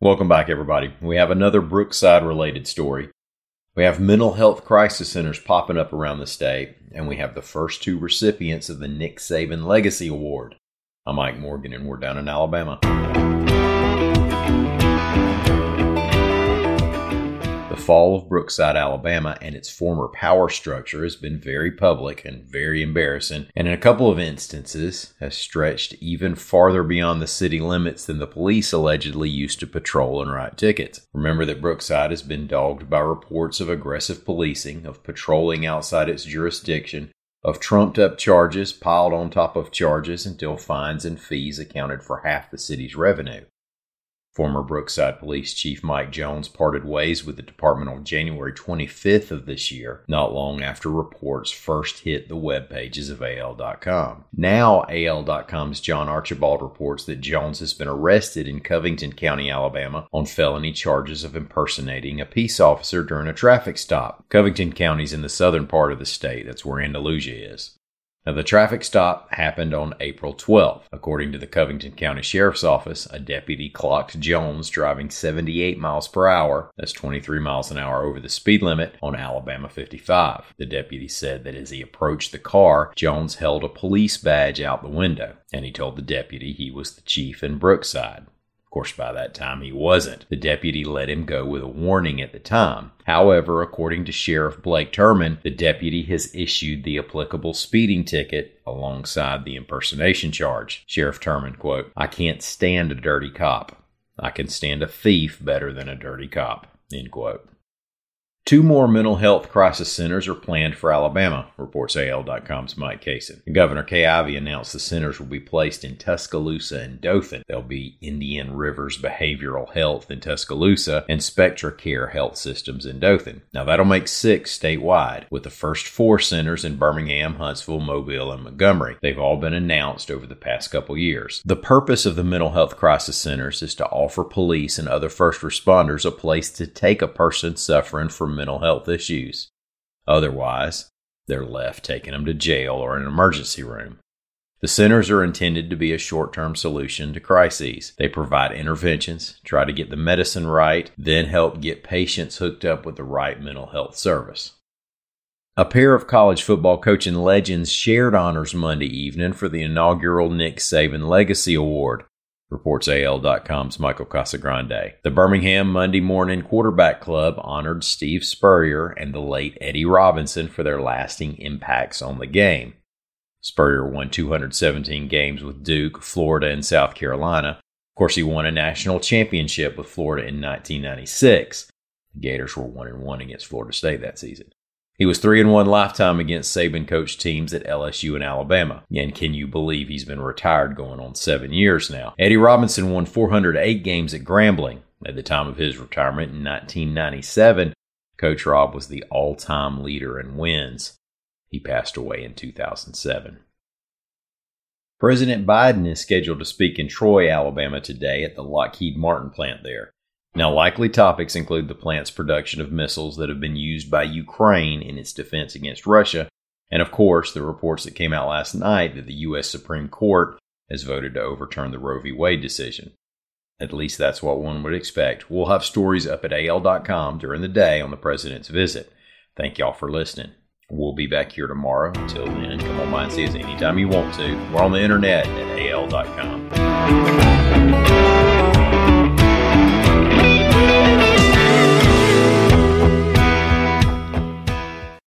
Welcome back, everybody. We have another Brookside related story. We have mental health crisis centers popping up around the state, and we have the first two recipients of the Nick Saban Legacy Award. I'm Mike Morgan, and we're down in Alabama. Fall of Brookside, Alabama, and its former power structure has been very public and very embarrassing, and in a couple of instances has stretched even farther beyond the city limits than the police allegedly used to patrol and write tickets. Remember that Brookside has been dogged by reports of aggressive policing, of patrolling outside its jurisdiction, of trumped up charges piled on top of charges until fines and fees accounted for half the city's revenue. Former Brookside Police Chief Mike Jones parted ways with the department on January 25th of this year, not long after reports first hit the web pages of AL.com. Now, AL.com's John Archibald reports that Jones has been arrested in Covington County, Alabama, on felony charges of impersonating a peace officer during a traffic stop. Covington County's in the southern part of the state, that's where Andalusia is. Now, the traffic stop happened on April 12th. According to the Covington County Sheriff's Office, a deputy clocked Jones driving 78 miles per hour, that's 23 miles an hour over the speed limit, on Alabama 55. The deputy said that as he approached the car, Jones held a police badge out the window, and he told the deputy he was the chief in Brookside. Of course, by that time he wasn't. The deputy let him go with a warning at the time. However, according to Sheriff Blake Turman, the deputy has issued the applicable speeding ticket alongside the impersonation charge. Sheriff Turman, quote, I can't stand a dirty cop. I can stand a thief better than a dirty cop, end quote. Two more mental health crisis centers are planned for Alabama, reports AL.com's Mike Cason. Governor Kay Ivey announced the centers will be placed in Tuscaloosa and Dothan. They'll be Indian Rivers Behavioral Health in Tuscaloosa and Spectra Care Health Systems in Dothan. Now that'll make six statewide, with the first four centers in Birmingham, Huntsville, Mobile, and Montgomery. They've all been announced over the past couple years. The purpose of the mental health crisis centers is to offer police and other first responders a place to take a person suffering from mental health issues. Otherwise, they're left taking them to jail or an emergency room. The centers are intended to be a short term solution to crises. They provide interventions, try to get the medicine right, then help get patients hooked up with the right mental health service. A pair of college football coaching legends shared honors Monday evening for the inaugural Nick Saban Legacy Award reports AL.com's Michael Casagrande. The Birmingham Monday Morning Quarterback Club honored Steve Spurrier and the late Eddie Robinson for their lasting impacts on the game. Spurrier won 217 games with Duke, Florida, and South Carolina. Of course, he won a national championship with Florida in 1996. The Gators were 1 1 against Florida State that season. He was 3 and 1 lifetime against Saban coach teams at LSU and Alabama. And can you believe he's been retired going on 7 years now? Eddie Robinson won 408 games at Grambling. At the time of his retirement in 1997, Coach Rob was the all-time leader in wins. He passed away in 2007. President Biden is scheduled to speak in Troy, Alabama today at the Lockheed Martin plant there. Now, likely topics include the plant's production of missiles that have been used by Ukraine in its defense against Russia, and of course, the reports that came out last night that the U.S. Supreme Court has voted to overturn the Roe v. Wade decision. At least that's what one would expect. We'll have stories up at AL.com during the day on the president's visit. Thank y'all for listening. We'll be back here tomorrow. Until then, come on by and see us anytime you want to. We're on the internet at AL.com.